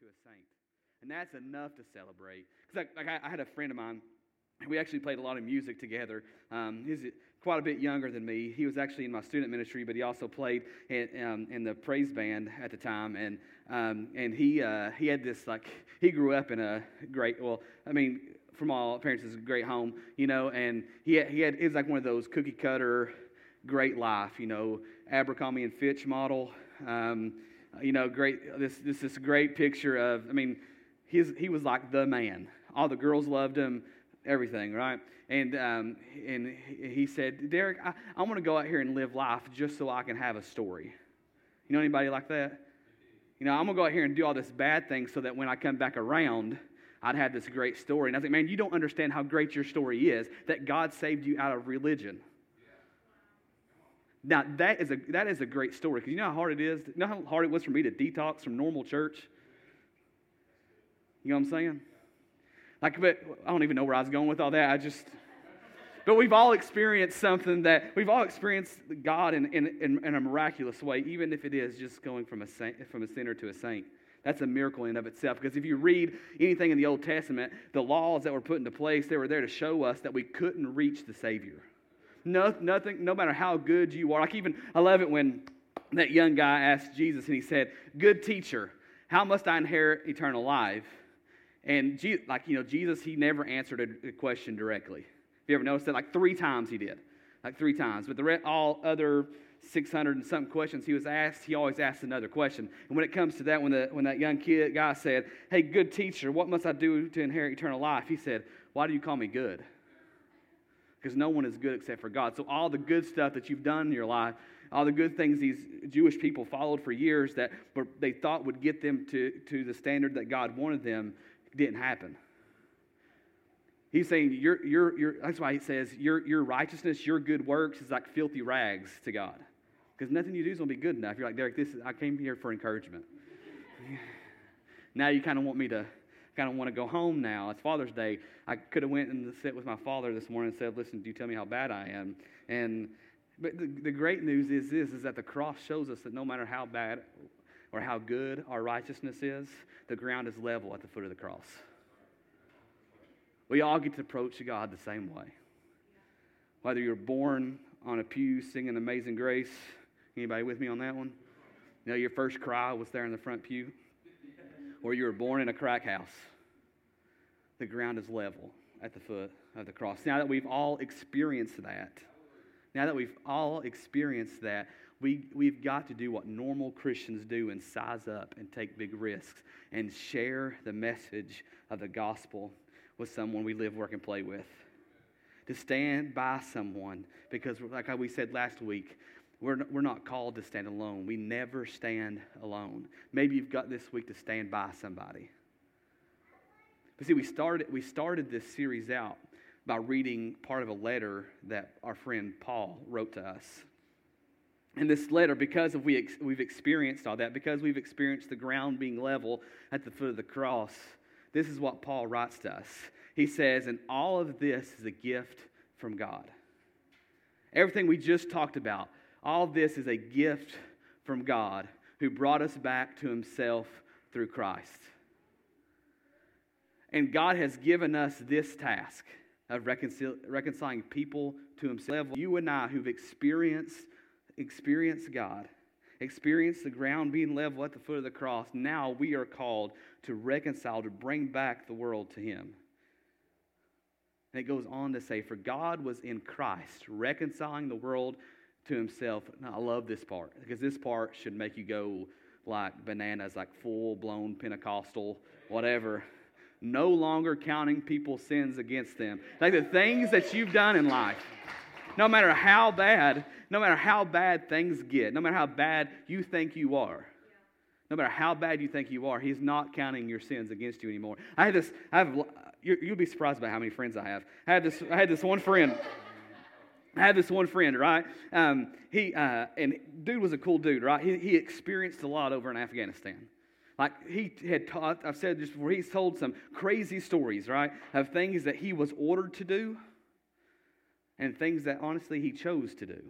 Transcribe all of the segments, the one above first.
to a saint. And that's enough to celebrate. Because like, like I, I, had a friend of mine, we actually played a lot of music together. Um, he's quite a bit younger than me. He was actually in my student ministry, but he also played in, um, in the praise band at the time. And, um, and he, uh, he had this, like, he grew up in a great, well, I mean, from all appearances, a great home, you know, and he had, he had, it was like one of those cookie cutter, great life, you know, Abercrombie and Fitch model. Um, you know, great, this, this, this great picture of, I mean, he's, he was like the man. All the girls loved him, everything, right? And, um, and he said, Derek, I, I want to go out here and live life just so I can have a story. You know anybody like that? You know, I'm going to go out here and do all this bad thing so that when I come back around, I'd have this great story. And I think, man, you don't understand how great your story is that God saved you out of religion. Now, that is a, that is a great story because you know how hard it is? You know how hard it was for me to detox from normal church? You know what I'm saying? Like, but I don't even know where I was going with all that. I just, but we've all experienced something that we've all experienced God in, in, in, in a miraculous way, even if it is just going from a, saint, from a sinner to a saint. That's a miracle in of itself. Because if you read anything in the Old Testament, the laws that were put into place, they were there to show us that we couldn't reach the Savior. No, nothing, no matter how good you are. Like even, I love it when that young guy asked Jesus and he said, Good teacher, how must I inherit eternal life? And like, you know, Jesus, he never answered a, question directly. Have you ever noticed that? Like three times he did. Like three times. But the all other 600 and something questions he was asked, he always asked another question. And when it comes to that, when, the, when that young kid guy said, Hey, good teacher, what must I do to inherit eternal life? He said, Why do you call me good? Because no one is good except for God. So all the good stuff that you've done in your life, all the good things these Jewish people followed for years that they thought would get them to, to the standard that God wanted them, didn't happen. He's saying, your, your, your, that's why he says, your, your righteousness, your good works is like filthy rags to God. Because nothing you do is going to be good enough. You're like, Derek, this is, I came here for encouragement. now you kind of want me to kind of want to go home now. It's Father's Day. I could have went and sit with my father this morning and said, listen, do you tell me how bad I am? And but the, the great news is this is that the cross shows us that no matter how bad or how good our righteousness is, the ground is level at the foot of the cross. We all get to approach God the same way. Whether you're born on a pew singing Amazing Grace, anybody with me on that one? You know, your first cry was there in the front pew, or you were born in a crack house. The ground is level at the foot of the cross. Now that we've all experienced that, now that we've all experienced that, we, we've got to do what normal Christians do and size up and take big risks and share the message of the gospel with someone we live, work, and play with. To stand by someone, because like we said last week, we're, we're not called to stand alone. We never stand alone. Maybe you've got this week to stand by somebody. But see, we started, we started this series out by reading part of a letter that our friend Paul wrote to us. And this letter, because of we ex- we've experienced all that, because we've experienced the ground being level at the foot of the cross, this is what Paul writes to us. He says, and all of this is a gift from God. Everything we just talked about, all this is a gift from God who brought us back to himself through Christ. And God has given us this task of reconcil- reconciling people to himself. You and I who've experienced experienced God, experienced the ground being level at the foot of the cross, now we are called to reconcile, to bring back the world to him. And it goes on to say, For God was in Christ, reconciling the world to himself. Now, I love this part because this part should make you go like bananas, like full blown Pentecostal, whatever. No longer counting people's sins against them. Like the things that you've done in life, no matter how bad, no matter how bad things get, no matter how bad you think you are, no matter how bad you think you are, He's not counting your sins against you anymore. I had this, I have, you'll be surprised by how many friends I have. I had this, I had this one friend. I had this one friend, right? Um, he uh, and dude was a cool dude, right? He, he experienced a lot over in Afghanistan. Like he had taught, I've said this before, he's told some crazy stories, right, of things that he was ordered to do and things that honestly he chose to do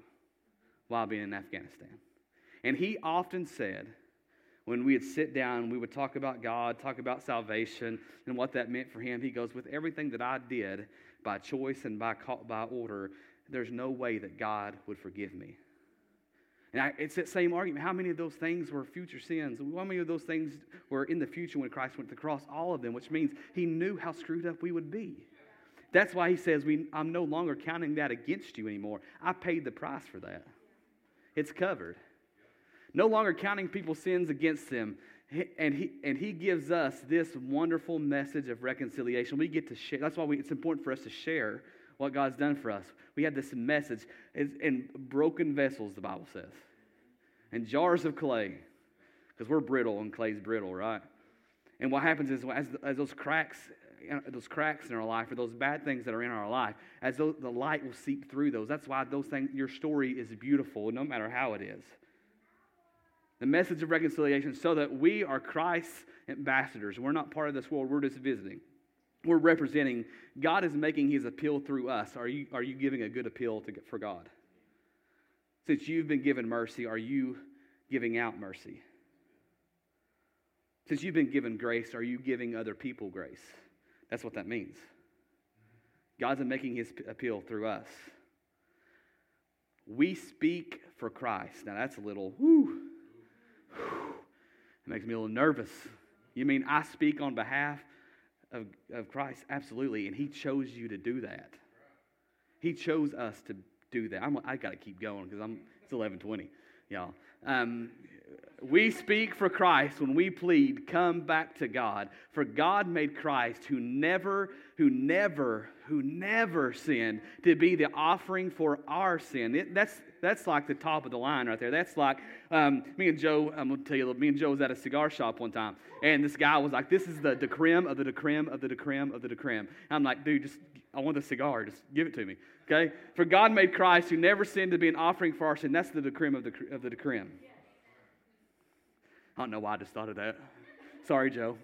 while being in Afghanistan. And he often said, when we would sit down, we would talk about God, talk about salvation, and what that meant for him. He goes, With everything that I did by choice and by, by order, there's no way that God would forgive me. And I, it's that same argument. How many of those things were future sins? How many of those things were in the future when Christ went to the cross? All of them, which means he knew how screwed up we would be. That's why he says, we, I'm no longer counting that against you anymore. I paid the price for that. It's covered. No longer counting people's sins against them. And he, and he gives us this wonderful message of reconciliation. We get to share. That's why we, it's important for us to share what God's done for us. We have this message in broken vessels, the Bible says, and jars of clay, because we're brittle and clay's brittle, right? And what happens is as, as those cracks, those cracks in our life, or those bad things that are in our life, as those, the light will seep through those. That's why those things, your story is beautiful, no matter how it is. The message of reconciliation, so that we are Christ's ambassadors. We're not part of this world. We're just visiting we're representing, God is making his appeal through us. Are you, are you giving a good appeal to, for God? Since you've been given mercy, are you giving out mercy? Since you've been given grace, are you giving other people grace? That's what that means. God's making his appeal through us. We speak for Christ. Now that's a little, whoo, it makes me a little nervous. You mean I speak on behalf of, of Christ? Absolutely. And He chose you to do that. He chose us to do that. I'm, I got to keep going because I'm it's 11:20, y'all. Um, we speak for Christ when we plead, come back to God. For God made Christ, who never, who never, who never sinned, to be the offering for our sin. It, that's, that's like the top of the line right there. That's like um, me and Joe, I'm going to tell you, me and Joe was at a cigar shop one time, and this guy was like, this is the, creme of the, creme of the, creme of the, creme. I'm like, dude, just, I want the cigar. Just give it to me. Okay? For God made Christ, who never sinned, to be an offering for our sin. That's the, creme of the, of the, creme. I don't know why I just thought of that. Sorry, Joe.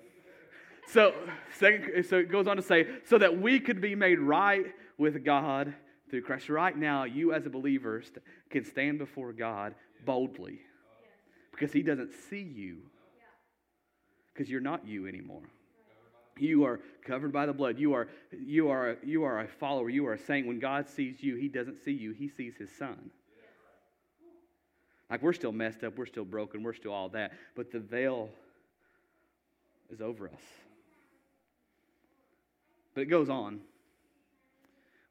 So, second, so it goes on to say, so that we could be made right with God through Christ. Right now, you as a believer can stand before God boldly because He doesn't see you because you're not you anymore. You are covered by the blood. You are, you, are, you are a follower. You are a saint. When God sees you, He doesn't see you, He sees His Son. Like we're still messed up, we're still broken, we're still all that, but the veil is over us. But it goes on.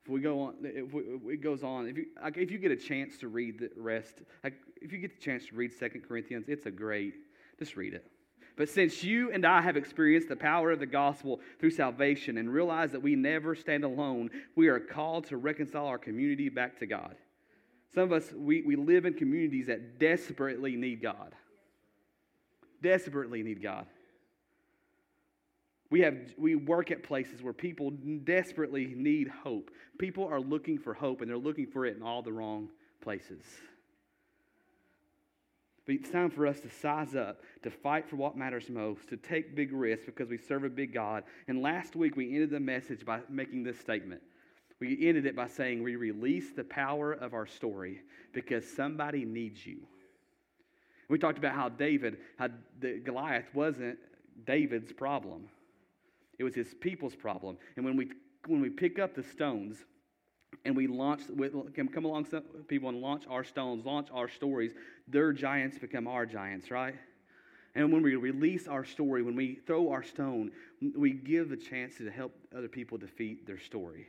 If we go on, we, it goes on. If you, like, if you get a chance to read the rest, like if you get the chance to read Second Corinthians, it's a great, just read it. But since you and I have experienced the power of the gospel through salvation and realize that we never stand alone, we are called to reconcile our community back to God. Some of us, we, we live in communities that desperately need God. Desperately need God. We, have, we work at places where people desperately need hope. People are looking for hope, and they're looking for it in all the wrong places. But it's time for us to size up, to fight for what matters most, to take big risks because we serve a big God. And last week we ended the message by making this statement we ended it by saying we release the power of our story because somebody needs you. We talked about how David, how Goliath wasn't David's problem. It was his people's problem. And when we when we pick up the stones and we launch can come along people and launch our stones, launch our stories, their giants become our giants, right? And when we release our story, when we throw our stone, we give the chance to help other people defeat their story.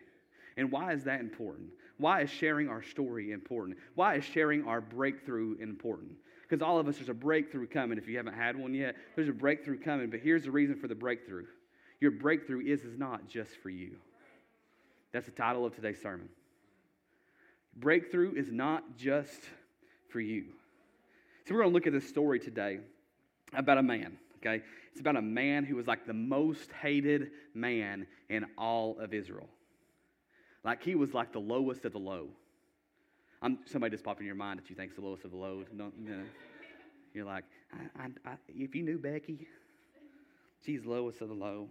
And why is that important? Why is sharing our story important? Why is sharing our breakthrough important? Because all of us, there's a breakthrough coming. If you haven't had one yet, there's a breakthrough coming. But here's the reason for the breakthrough your breakthrough is, is not just for you. That's the title of today's sermon. Breakthrough is not just for you. So we're going to look at this story today about a man, okay? It's about a man who was like the most hated man in all of Israel. Like he was like the lowest of the low. I'm, somebody just popped in your mind that you think's the lowest of the low. You know, you're like, I, I, I, if you knew Becky, she's lowest of the low.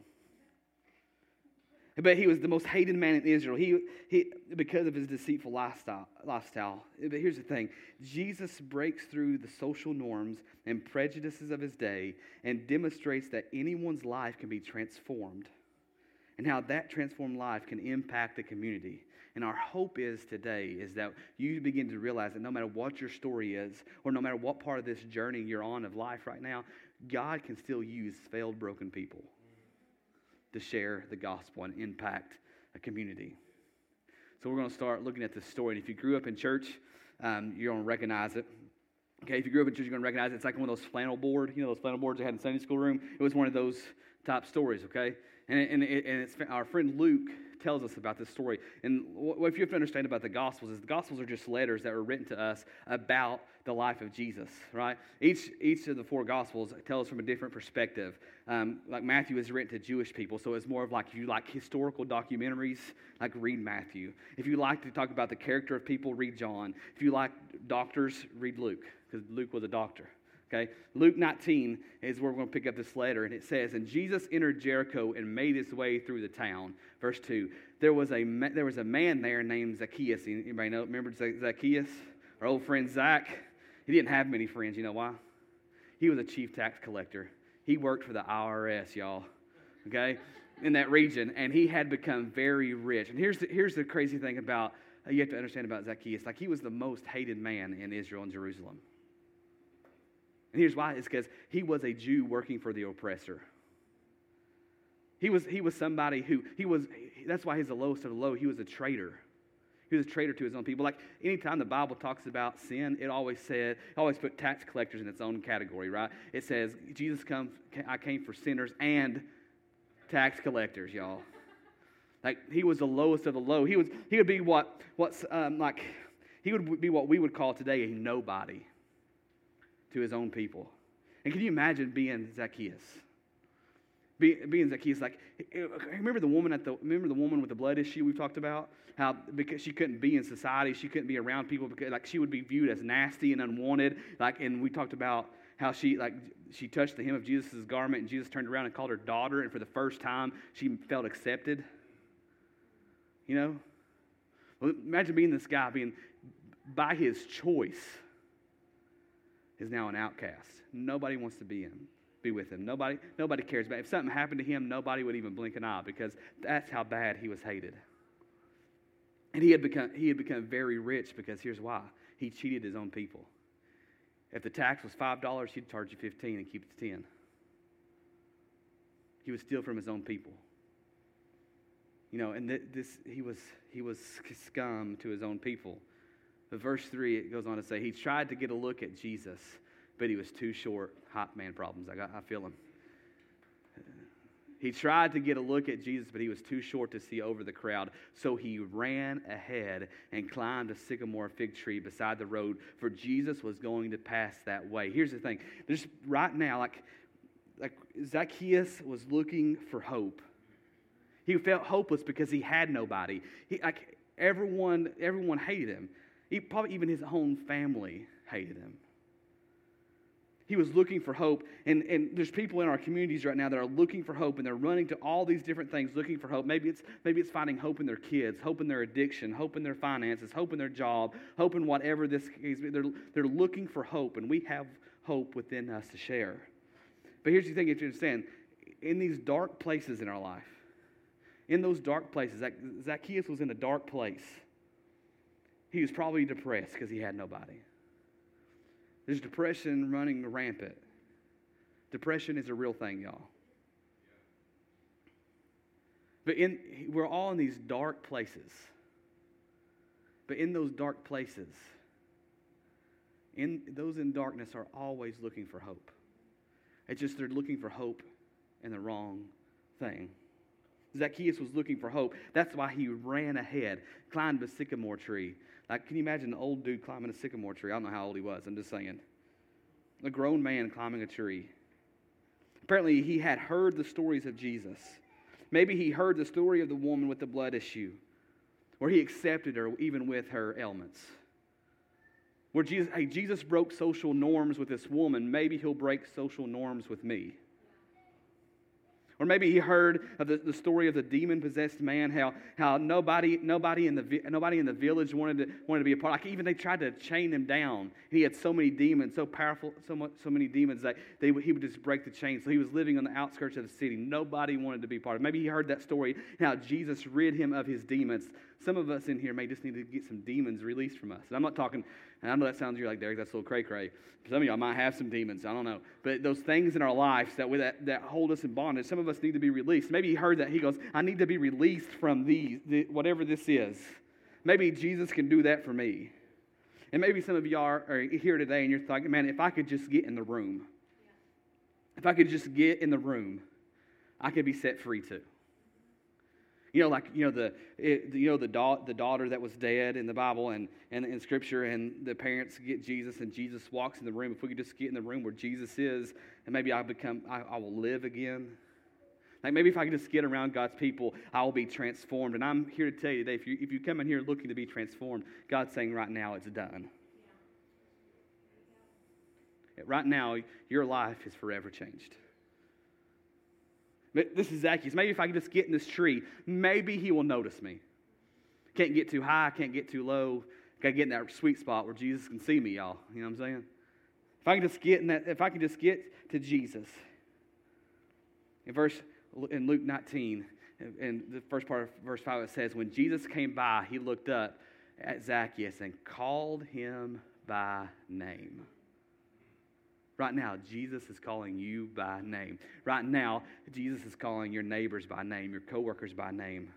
But he was the most hated man in Israel. He, he, because of his deceitful lifestyle, lifestyle. But here's the thing Jesus breaks through the social norms and prejudices of his day and demonstrates that anyone's life can be transformed and how that transformed life can impact the community. And our hope is today is that you begin to realize that no matter what your story is, or no matter what part of this journey you're on of life right now, God can still use failed, broken people to share the gospel and impact a community. So we're going to start looking at this story. And if you grew up in church, um, you're going to recognize it. Okay, if you grew up in church, you're going to recognize it. It's like one of those flannel board, you know, those flannel boards they had in Sunday school room. It was one of those top stories, okay? And, and, and our friend Luke tells us about this story. And what you have to understand about the Gospels is the Gospels are just letters that were written to us about the life of Jesus, right? Each, each of the four Gospels tells from a different perspective. Um, like Matthew is written to Jewish people, so it's more of like if you like historical documentaries, like read Matthew. If you like to talk about the character of people, read John. If you like doctors, read Luke, because Luke was a doctor. Okay? Luke 19 is where we're going to pick up this letter, and it says, And Jesus entered Jericho and made his way through the town. Verse 2. There was a, there was a man there named Zacchaeus. Anybody know? Remember Zacchaeus? Our old friend Zach? He didn't have many friends. You know why? He was a chief tax collector. He worked for the IRS, y'all. Okay? In that region, and he had become very rich. And here's the, here's the crazy thing about you have to understand about Zacchaeus. Like he was the most hated man in Israel and Jerusalem. And here's why it's because he was a Jew working for the oppressor. He was, he was somebody who, he was, that's why he's the lowest of the low. He was a traitor. He was a traitor to his own people. Like anytime the Bible talks about sin, it always said, it always put tax collectors in its own category, right? It says, Jesus comes, I came for sinners and tax collectors, y'all. Like he was the lowest of the low. He was he would be what what's um, like he would be what we would call today a nobody to his own people. And can you imagine being Zacchaeus? Be, being Zacchaeus, like eh, eh, remember the woman at the remember the woman with the blood issue we've talked about? How because she couldn't be in society, she couldn't be around people because like she would be viewed as nasty and unwanted. Like and we talked about how she like she touched the hem of Jesus' garment and Jesus turned around and called her daughter, and for the first time she felt accepted. You know? Well, imagine being this guy being by his choice is now an outcast. Nobody wants to be him, be with him. Nobody, nobody cares about. Him. If something happened to him, nobody would even blink an eye because that's how bad he was hated. And he had become he had become very rich because here's why. He cheated his own people. If the tax was five dollars, he'd charge you fifteen and keep it to ten. He would steal from his own people. You know, and this he was he was scum to his own people. But verse 3, it goes on to say, He tried to get a look at Jesus, but he was too short. Hot man problems. I, got, I feel him. He tried to get a look at Jesus, but he was too short to see over the crowd. So he ran ahead and climbed a sycamore fig tree beside the road, for Jesus was going to pass that way. Here's the thing there's right now, like, like Zacchaeus was looking for hope. He felt hopeless because he had nobody. He, like everyone, everyone hated him. He, probably even his own family hated him. He was looking for hope. And, and there's people in our communities right now that are looking for hope and they're running to all these different things looking for hope. Maybe it's, maybe it's finding hope in their kids, hope in their addiction, hope in their finances, hope in their job, hope in whatever this is. They're, they're looking for hope, and we have hope within us to share. But here's the thing if you understand in these dark places in our life, in those dark places, Zacchaeus was in a dark place. He was probably depressed because he had nobody. There's depression running rampant. Depression is a real thing, y'all. But in, we're all in these dark places. But in those dark places, in those in darkness are always looking for hope. It's just they're looking for hope in the wrong thing. Zacchaeus was looking for hope. That's why he ran ahead, climbed a sycamore tree, like, can you imagine an old dude climbing a sycamore tree? I don't know how old he was. I'm just saying. A grown man climbing a tree. Apparently, he had heard the stories of Jesus. Maybe he heard the story of the woman with the blood issue, where he accepted her even with her ailments. Where Jesus, hey, Jesus broke social norms with this woman, maybe he'll break social norms with me. Or maybe he heard of the, the story of the demon possessed man, how, how nobody, nobody, in the, nobody in the village wanted to, wanted to be a part. Of. Like even they tried to chain him down. He had so many demons, so powerful, so, much, so many demons that they, he would just break the chain. So he was living on the outskirts of the city. Nobody wanted to be part of it. Maybe he heard that story, how Jesus rid him of his demons. Some of us in here may just need to get some demons released from us. And I'm not talking, and I know that sounds you're like, Derek, that's a little cray cray. Some of y'all might have some demons. I don't know. But those things in our lives that, that, that hold us in bondage, some of us need to be released. Maybe he heard that. He goes, I need to be released from these, the, whatever this is. Maybe Jesus can do that for me. And maybe some of y'all are, are here today and you're thinking, man, if I could just get in the room, if I could just get in the room, I could be set free too. You know, like you know the it, you know the da- the daughter that was dead in the Bible and, and in Scripture, and the parents get Jesus, and Jesus walks in the room. If we could just get in the room where Jesus is, and maybe I become I, I will live again. Like maybe if I can just get around God's people, I will be transformed. And I'm here to tell you today, if you if you come in here looking to be transformed, God's saying right now it's done. Right now, your life is forever changed. This is Zacchaeus. Maybe if I can just get in this tree, maybe he will notice me. Can't get too high, can't get too low. Got to get in that sweet spot where Jesus can see me, y'all. You know what I'm saying? If I can just get in that, if I can just get to Jesus. In verse in Luke 19, in the first part of verse 5, it says, When Jesus came by, he looked up at Zacchaeus and called him by name. Right now, Jesus is calling you by name. Right now, Jesus is calling your neighbors by name, your coworkers by name.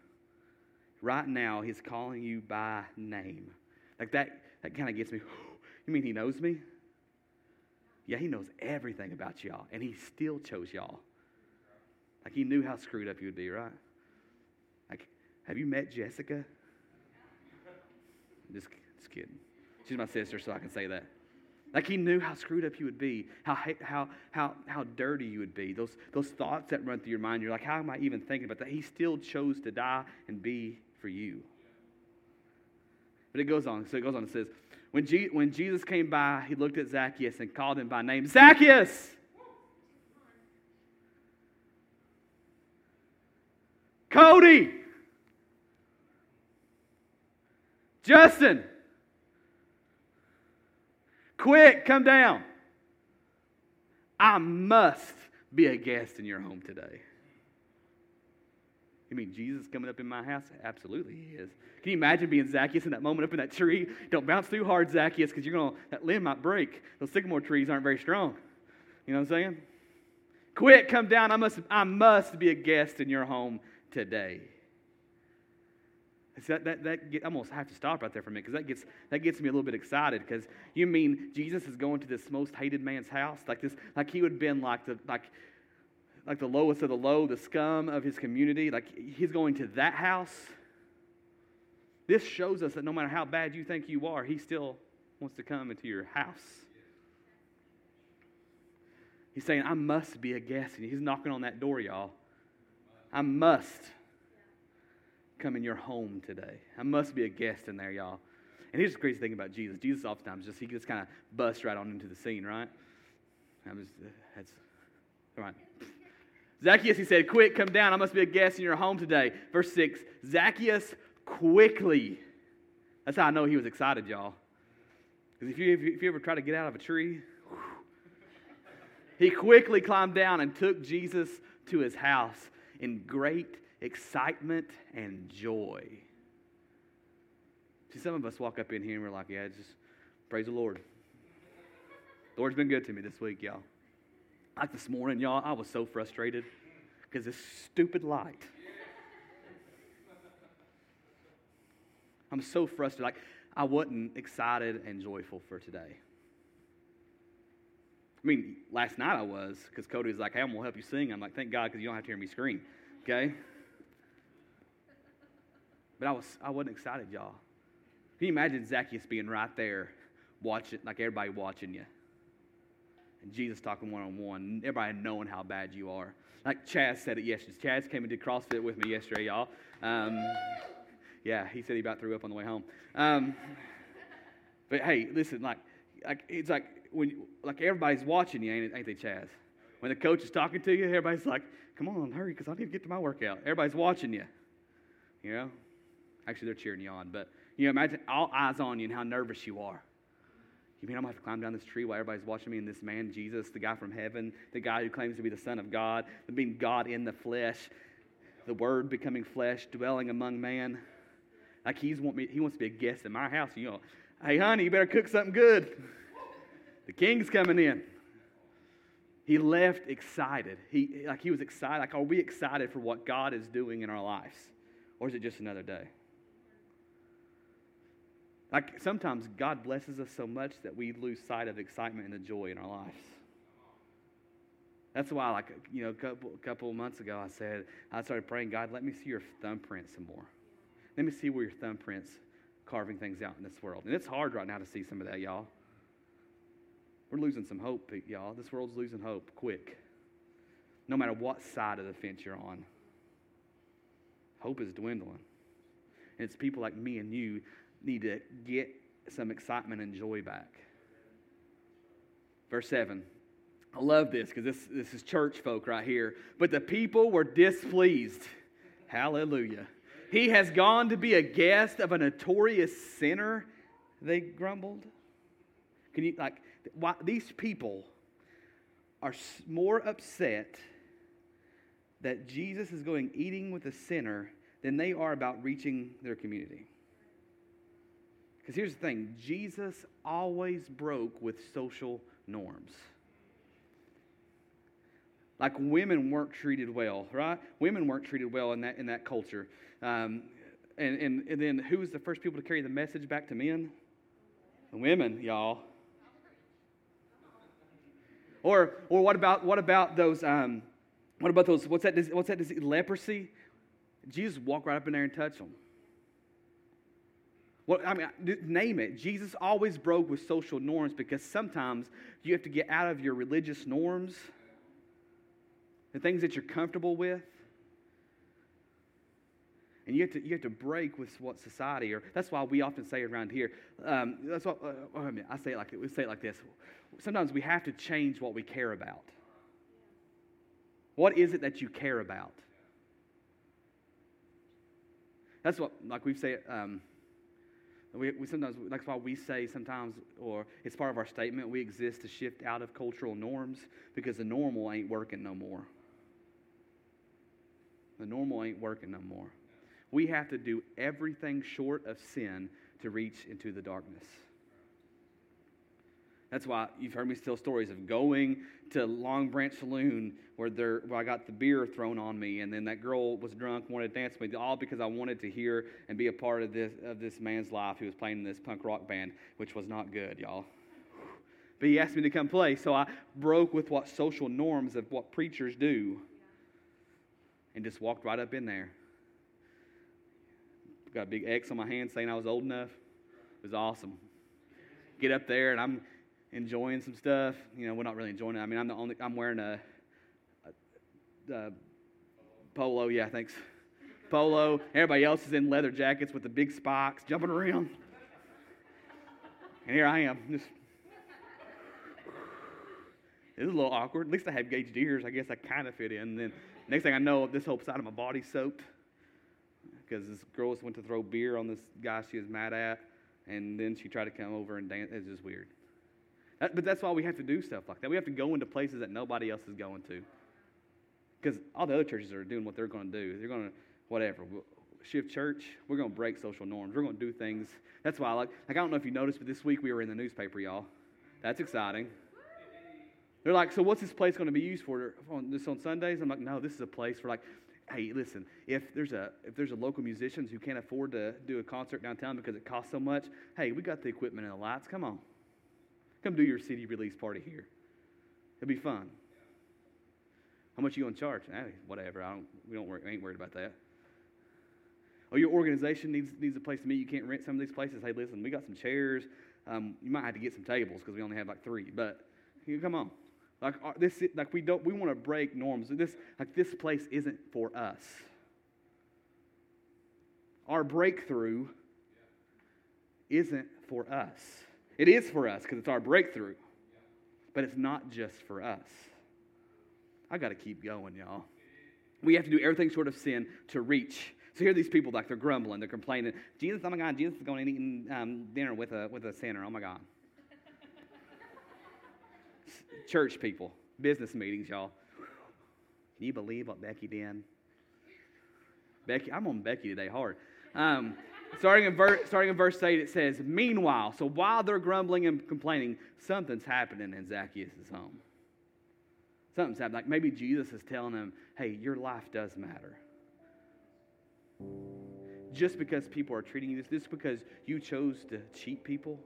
Right now, he's calling you by name. Like that, that kind of gets me. You mean he knows me? Yeah, he knows everything about y'all, and he still chose y'all. Like he knew how screwed up you would be, right? Like, have you met Jessica? Just, just kidding. She's my sister, so I can say that. Like he knew how screwed up you would be, how, how, how, how dirty you would be. Those, those thoughts that run through your mind, you're like, how am I even thinking about that? He still chose to die and be for you. But it goes on. So it goes on. It says, when, when Jesus came by, he looked at Zacchaeus and called him by name Zacchaeus! Cody! Justin! Quick, come down. I must be a guest in your home today. You mean Jesus coming up in my house? Absolutely, he is. Can you imagine being Zacchaeus in that moment up in that tree? Don't bounce too hard, Zacchaeus, because you're going to, that limb might break. Those sycamore trees aren't very strong. You know what I'm saying? Quick, come down. I must, I must be a guest in your home today. That, that, that get, I almost have to stop right there for a minute because that gets, that gets me a little bit excited because you mean Jesus is going to this most hated man's house? Like this, like he would have been like the, like, like the lowest of the low, the scum of his community. Like he's going to that house. This shows us that no matter how bad you think you are, he still wants to come into your house. He's saying, I must be a guest. And he's knocking on that door, y'all. I must come in your home today. I must be a guest in there, y'all. And here's the crazy thing about Jesus. Jesus oftentimes just he just kind of busts right on into the scene, right? I was, uh, that's all right. Zacchaeus, he said, Quick, come down. I must be a guest in your home today. Verse 6 Zacchaeus quickly. That's how I know he was excited, y'all. Because if you, if you ever try to get out of a tree, whew, he quickly climbed down and took Jesus to his house in great excitement and joy. See, some of us walk up in here and we're like, yeah, just praise the Lord. The Lord's been good to me this week, y'all. Like this morning, y'all, I was so frustrated because this stupid light. I'm so frustrated. Like, I wasn't excited and joyful for today. I mean, last night I was because Cody was like, hey, I'm going to help you sing. I'm like, thank God because you don't have to hear me scream. Okay? But I, was, I wasn't excited, y'all. Can you imagine Zacchaeus being right there, watching, like everybody watching you? And Jesus talking one on one, everybody knowing how bad you are. Like Chaz said it yesterday. Chaz came and did CrossFit with me yesterday, y'all. Um, yeah, he said he about threw up on the way home. Um, but hey, listen, like, like it's like when like everybody's watching you, ain't, ain't they, Chaz? When the coach is talking to you, everybody's like, come on, hurry, because I need to get to my workout. Everybody's watching you. You know? Actually, they're cheering you on, but you know, imagine all eyes on you and how nervous you are. You mean I'm going to have to climb down this tree while everybody's watching me and this man, Jesus, the guy from heaven, the guy who claims to be the Son of God, being God in the flesh, the Word becoming flesh, dwelling among man. Like he's want me, he wants to be a guest in my house. You know, hey honey, you better cook something good. The king's coming in. He left excited. He like he was excited. Like, are we excited for what God is doing in our lives? Or is it just another day? Like sometimes God blesses us so much that we lose sight of excitement and the joy in our lives. That's why, like you know, a couple, couple months ago, I said I started praying, God, let me see your thumbprint some more. Let me see where your thumbprints carving things out in this world. And it's hard right now to see some of that, y'all. We're losing some hope, y'all. This world's losing hope quick. No matter what side of the fence you're on, hope is dwindling. And it's people like me and you need to get some excitement and joy back. Verse 7. I love this because this, this is church folk right here. But the people were displeased. Hallelujah. He has gone to be a guest of a notorious sinner, they grumbled. Can you, like, why, these people are more upset that Jesus is going eating with a sinner than they are about reaching their community. Because here's the thing Jesus always broke with social norms. Like women weren't treated well, right? Women weren't treated well in that, in that culture. Um, and, and, and then who was the first people to carry the message back to men? The women, y'all. Or, or what about what about those? Um, what about those? What's that? What's that? Disease? Leprosy. Jesus walked right up in there and touched them. Well, I mean, name it. Jesus always broke with social norms because sometimes you have to get out of your religious norms, the things that you're comfortable with, and you have to, you have to break with what society, or that's why we often say around here, um, that's what, uh, I, mean, I say it like, we say it like this. Sometimes we have to change what we care about. What is it that you care about? That's what, like we say, um, we, we sometimes, that's why we say sometimes, or it's part of our statement, we exist to shift out of cultural norms because the normal ain't working no more. The normal ain't working no more. We have to do everything short of sin to reach into the darkness. That's why you've heard me tell stories of going to Long Branch Saloon where, there, where I got the beer thrown on me, and then that girl was drunk, wanted to dance with me, all because I wanted to hear and be a part of this, of this man's life who was playing in this punk rock band, which was not good, y'all. But he asked me to come play, so I broke with what social norms of what preachers do and just walked right up in there. Got a big X on my hand saying I was old enough. It was awesome. Get up there and I'm enjoying some stuff. You know, we're not really enjoying it. I mean, I'm the only. I'm wearing a, a, a polo. Yeah, thanks. Polo. Everybody else is in leather jackets with the big spikes, jumping around. And here I am, just. It was a little awkward. At least I have gauged ears. I guess I kind of fit in. And then next thing I know, this whole side of my body's soaked because this girl just went to throw beer on this guy she was mad at, and then she tried to come over and dance. It's just weird. That, but that's why we have to do stuff like that. We have to go into places that nobody else is going to. Because all the other churches are doing what they're going to do. They're going to, whatever. Shift church, we're going to break social norms. We're going to do things. That's why I like, like, I don't know if you noticed, but this week we were in the newspaper, y'all. That's exciting. They're like, so what's this place going to be used for? On this on Sundays? I'm like, no, this is a place for like hey, listen, if there's a if there's a local musicians who can't afford to do a concert downtown because it costs so much, hey, we got the equipment and the lights. Come on, come do your CD release party here. It'll be fun. How much you gonna charge? Hey, whatever. I don't. We don't. Worry, ain't worried about that. Oh, your organization needs needs a place to meet. You can't rent some of these places. Hey, listen, we got some chairs. Um, you might have to get some tables because we only have like three. But you come on. Like uh, this, like we don't, we want to break norms. This, like this place isn't for us. Our breakthrough isn't for us. It is for us because it's our breakthrough, but it's not just for us. I got to keep going, y'all. We have to do everything short of sin to reach. So here are these people like they're grumbling, they're complaining. Jesus, oh my God, Jesus is going and eating um, dinner with a with a sinner. Oh my God. Church people, business meetings, y'all. Can you believe what Becky did? Becky, I'm on Becky today hard. Um, starting, in ver- starting in verse 8, it says, Meanwhile, so while they're grumbling and complaining, something's happening in Zacchaeus' home. Something's happening. Like maybe Jesus is telling him, hey, your life does matter. Just because people are treating you this, just because you chose to cheat people,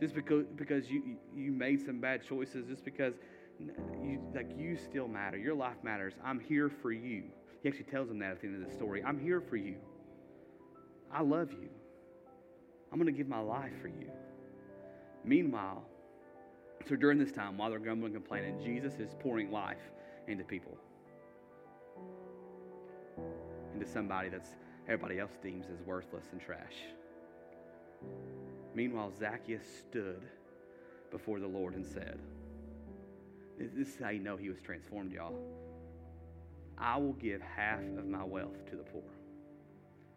just because, because you, you made some bad choices, just because you, like you still matter. Your life matters. I'm here for you. He actually tells them that at the end of the story. I'm here for you. I love you. I'm going to give my life for you. Meanwhile, so during this time, while they're grumbling and complaining, Jesus is pouring life into people. Into somebody that's everybody else deems as worthless and trash. Meanwhile, Zacchaeus stood before the Lord and said, This is how you know he was transformed, y'all. I will give half of my wealth to the poor.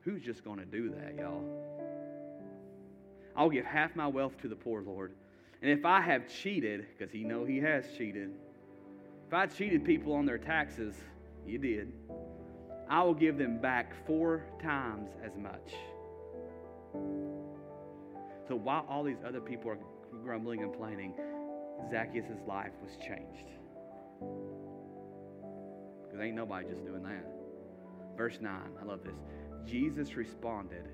Who's just going to do that, y'all? I'll give half my wealth to the poor, Lord. And if I have cheated, because he know he has cheated, if I cheated people on their taxes, you did, I will give them back four times as much. So while all these other people are grumbling and complaining, Zacchaeus' life was changed. Because ain't nobody just doing that. Verse 9, I love this. Jesus responded,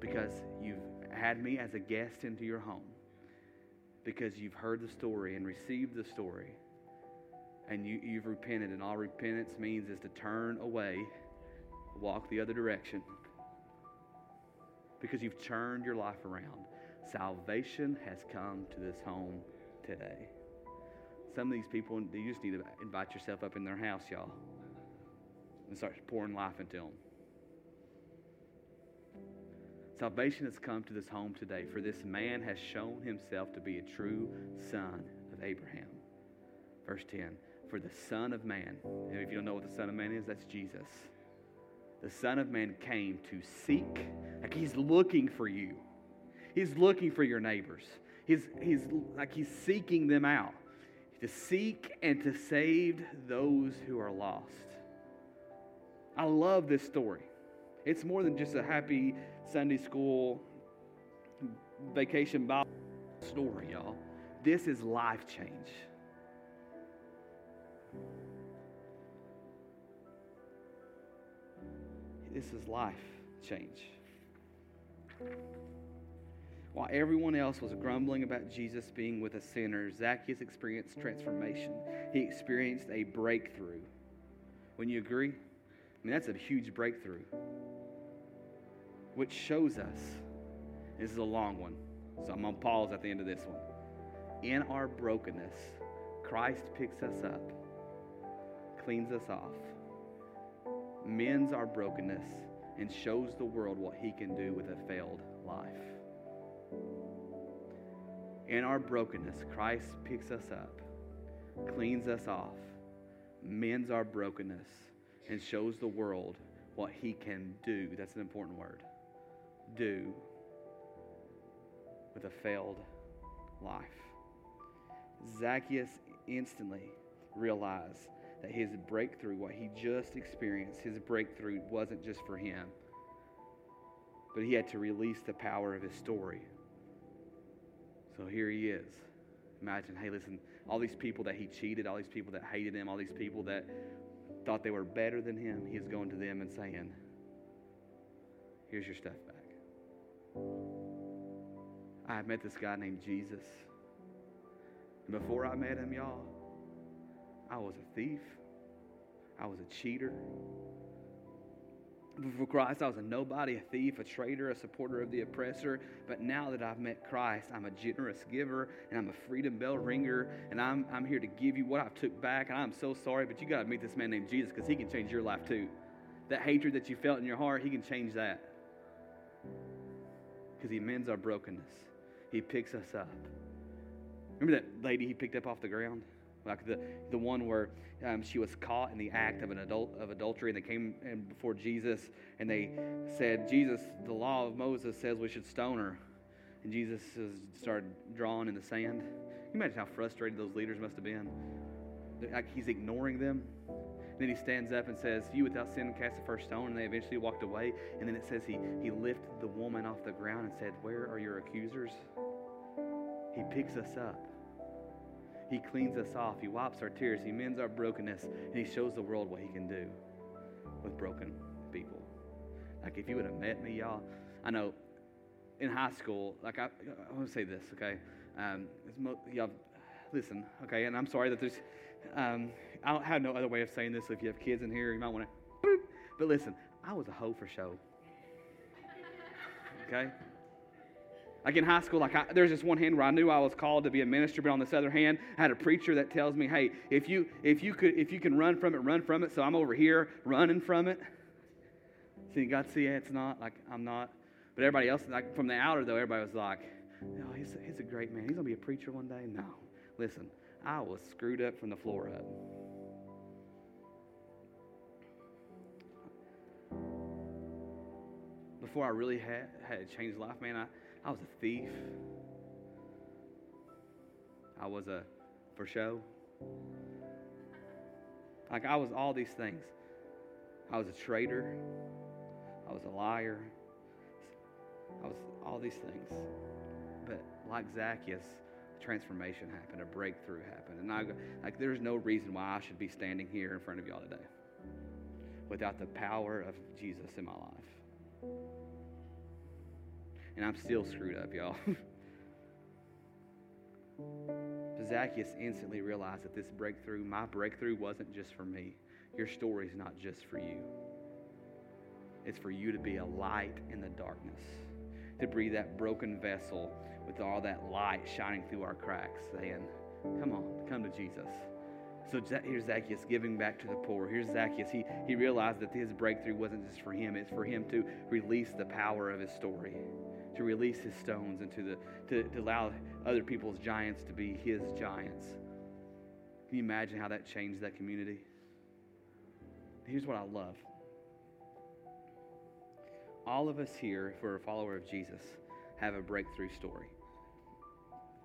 Because you've had me as a guest into your home, because you've heard the story and received the story, and you, you've repented, and all repentance means is to turn away, walk the other direction, because you've turned your life around. Salvation has come to this home today. Some of these people, you just need to invite yourself up in their house, y'all, and start pouring life into them. Salvation has come to this home today, for this man has shown himself to be a true son of Abraham. Verse 10 For the Son of Man, and if you don't know what the Son of Man is, that's Jesus. The Son of Man came to seek, like he's looking for you. He's looking for your neighbors. He's, he's like he's seeking them out to seek and to save those who are lost. I love this story. It's more than just a happy Sunday school vacation Bible story, y'all. This is life change. This is life change. While everyone else was grumbling about Jesus being with a sinner, Zacchaeus experienced transformation. He experienced a breakthrough. When you agree? I mean, that's a huge breakthrough which shows us this is a long one, so I'm going to pause at the end of this one. In our brokenness, Christ picks us up, cleans us off, mends our brokenness, and shows the world what he can do with a failed life. In our brokenness, Christ picks us up, cleans us off, mends our brokenness, and shows the world what he can do. That's an important word do with a failed life. Zacchaeus instantly realized that his breakthrough, what he just experienced, his breakthrough wasn't just for him, but he had to release the power of his story. So here he is. Imagine, hey, listen, all these people that he cheated, all these people that hated him, all these people that thought they were better than him, he is going to them and saying, Here's your stuff back. I met this guy named Jesus. And before I met him, y'all, I was a thief. I was a cheater. Before Christ, I was a nobody, a thief, a traitor, a supporter of the oppressor. But now that I've met Christ, I'm a generous giver and I'm a freedom bell ringer. And I'm, I'm here to give you what I've took back. And I'm so sorry, but you got to meet this man named Jesus because he can change your life too. That hatred that you felt in your heart, he can change that because he mends our brokenness. He picks us up. Remember that lady he picked up off the ground? Like the, the one where um, she was caught in the act of an adult of adultery, and they came in before Jesus, and they said, "Jesus, the law of Moses says we should stone her," and Jesus started drawing in the sand. Can you imagine how frustrated those leaders must have been? Like he's ignoring them. And then he stands up and says, You without sin cast the first stone. And they eventually walked away. And then it says he, he lifted the woman off the ground and said, Where are your accusers? He picks us up. He cleans us off. He wipes our tears. He mends our brokenness. And He shows the world what He can do with broken people. Like, if you would have met me, y'all, I know in high school, like, I, I want to say this, okay? Um, y'all, listen, okay? And I'm sorry that there's, um, I don't have no other way of saying this. So if you have kids in here, you might want to, but listen, I was a hoe for show. Okay? Like in high school, like I, there's this one hand where I knew I was called to be a minister, but on this other hand, I had a preacher that tells me, "Hey, if you if you could if you can run from it, run from it." So I'm over here running from it. See, God, see, it's not like I'm not. But everybody else, like from the outer though, everybody was like, "Oh, he's a, he's a great man. He's gonna be a preacher one day." No, listen, I was screwed up from the floor up. Before I really had had to change life, man, I I was a thief. I was a for show. Like I was all these things. I was a traitor. I was a liar. I was all these things. But like Zacchaeus, transformation happened, a breakthrough happened. And I like there's no reason why I should be standing here in front of y'all today without the power of Jesus in my life and I'm still screwed up, y'all. Zacchaeus instantly realized that this breakthrough, my breakthrough, wasn't just for me. Your story's not just for you. It's for you to be a light in the darkness, to breathe that broken vessel with all that light shining through our cracks, saying, Come on, come to Jesus. So here's Zacchaeus giving back to the poor. Here's Zacchaeus. He, he realized that his breakthrough wasn't just for him, it's for him to release the power of his story to release his stones and to, the, to, to allow other people's giants to be his giants. Can you imagine how that changed that community? Here's what I love. All of us here, if we're a follower of Jesus, have a breakthrough story.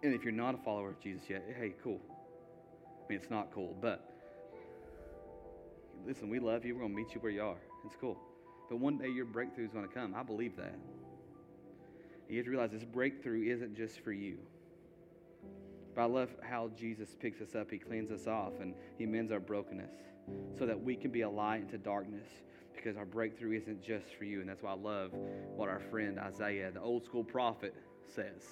And if you're not a follower of Jesus yet, hey, cool. I mean, it's not cool, but listen, we love you. We're going to meet you where you are. It's cool. But one day your breakthrough is going to come. I believe that. You have to realize this breakthrough isn't just for you. But I love how Jesus picks us up. He cleans us off and he mends our brokenness so that we can be a light into darkness because our breakthrough isn't just for you. And that's why I love what our friend Isaiah, the old school prophet, says.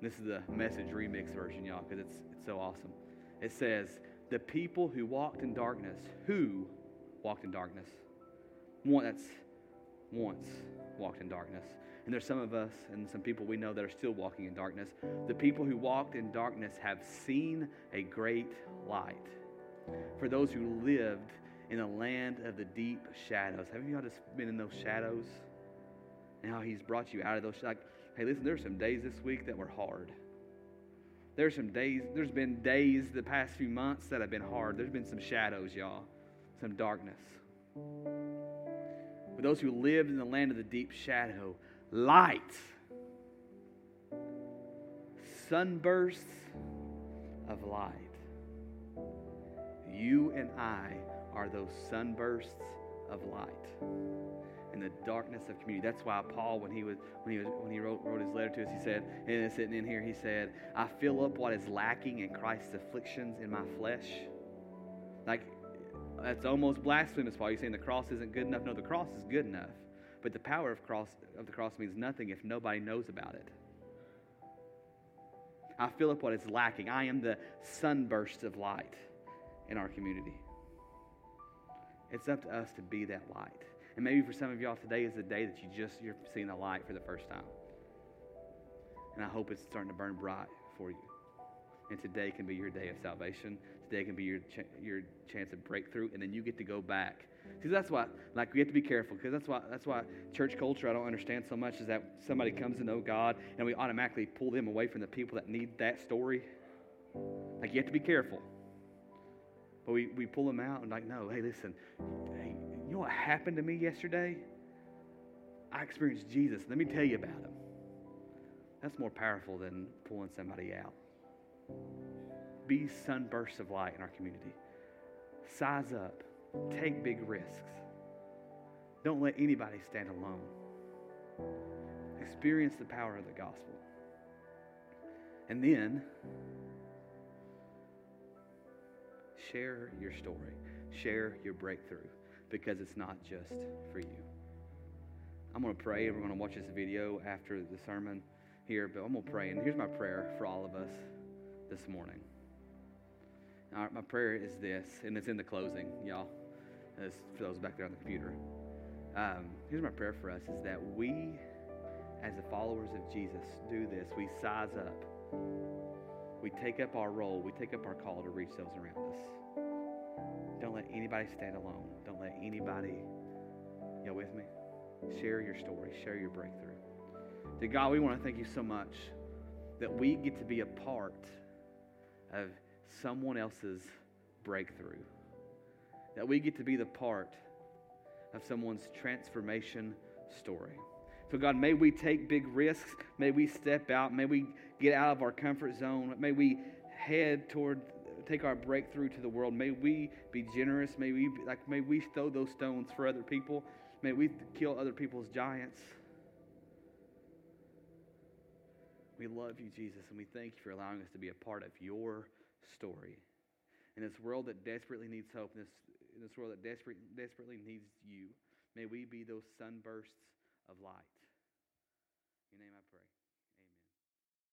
This is the message remix version, y'all, because it's, it's so awesome. It says, The people who walked in darkness, who walked in darkness? One, that's once walked in darkness. And there's some of us and some people we know that are still walking in darkness. The people who walked in darkness have seen a great light. For those who lived in a land of the deep shadows. Have you all just been in those shadows? And how he's brought you out of those like, hey, listen, there's some days this week that were hard. There's some days, there's been days the past few months that have been hard. There's been some shadows, y'all, some darkness. For those who lived in the land of the deep shadow, light. Sunbursts of light. You and I are those sunbursts of light in the darkness of community. That's why Paul, when he was when he was when he wrote, wrote his letter to us, he said, and it's sitting in here, he said, I fill up what is lacking in Christ's afflictions in my flesh. Like that's almost blasphemous, Paul. You're saying the cross isn't good enough. No, the cross is good enough. But the power of, cross, of the cross means nothing if nobody knows about it. I fill up what is lacking. I am the sunburst of light in our community. It's up to us to be that light. And maybe for some of y'all, today is the day that you just you're seeing the light for the first time. And I hope it's starting to burn bright for you. And today can be your day of salvation. Today can be your, ch- your chance of breakthrough. And then you get to go back See, that's why, like, we have to be careful because that's why, that's why church culture I don't understand so much is that somebody comes to know God and we automatically pull them away from the people that need that story. Like, you have to be careful. But we, we pull them out and like, no, hey, listen, hey, you know what happened to me yesterday? I experienced Jesus. Let me tell you about him. That's more powerful than pulling somebody out. Be sunbursts of light in our community. Size up. Take big risks. Don't let anybody stand alone. Experience the power of the gospel. And then share your story, share your breakthrough, because it's not just for you. I'm going to pray, we're going to watch this video after the sermon here, but I'm going to pray. And here's my prayer for all of us this morning. My prayer is this, and it's in the closing, y'all. For those back there on the computer. Um, here's my prayer for us is that we, as the followers of Jesus, do this. We size up. We take up our role. We take up our call to reach those around us. Don't let anybody stand alone. Don't let anybody, y'all with me? Share your story. Share your breakthrough. To God, we want to thank you so much that we get to be a part of someone else's breakthrough. That we get to be the part of someone's transformation story. So, God, may we take big risks. May we step out. May we get out of our comfort zone. May we head toward, take our breakthrough to the world. May we be generous. May we, like, may we throw those stones for other people. May we kill other people's giants. We love you, Jesus, and we thank you for allowing us to be a part of your story. In this world that desperately needs hope, in this, in this world that desperate, desperately needs you, may we be those sunbursts of light. In your name I pray.